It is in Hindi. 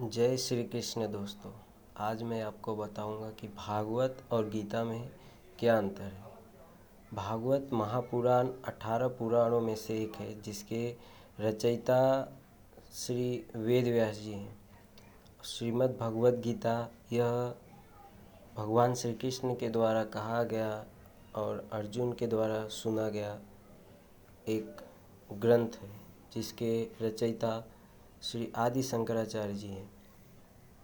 जय श्री कृष्ण दोस्तों, आज मैं आपको बताऊँगा कि भागवत और गीता में क्या अंतर है। भागवत महापुराण अठारह पुराणों में से एक है, जिसके रचयिता श्री वेद व्यास जी हैं। श्रीमद् भगवत गीता यह भगवान श्री कृष्ण के द्वारा कहा गया और अर्जुन के द्वारा सुना गया एक ग्रंथ है, जिसके रचयिता श्री आदि शंकराचार्य जी हैं।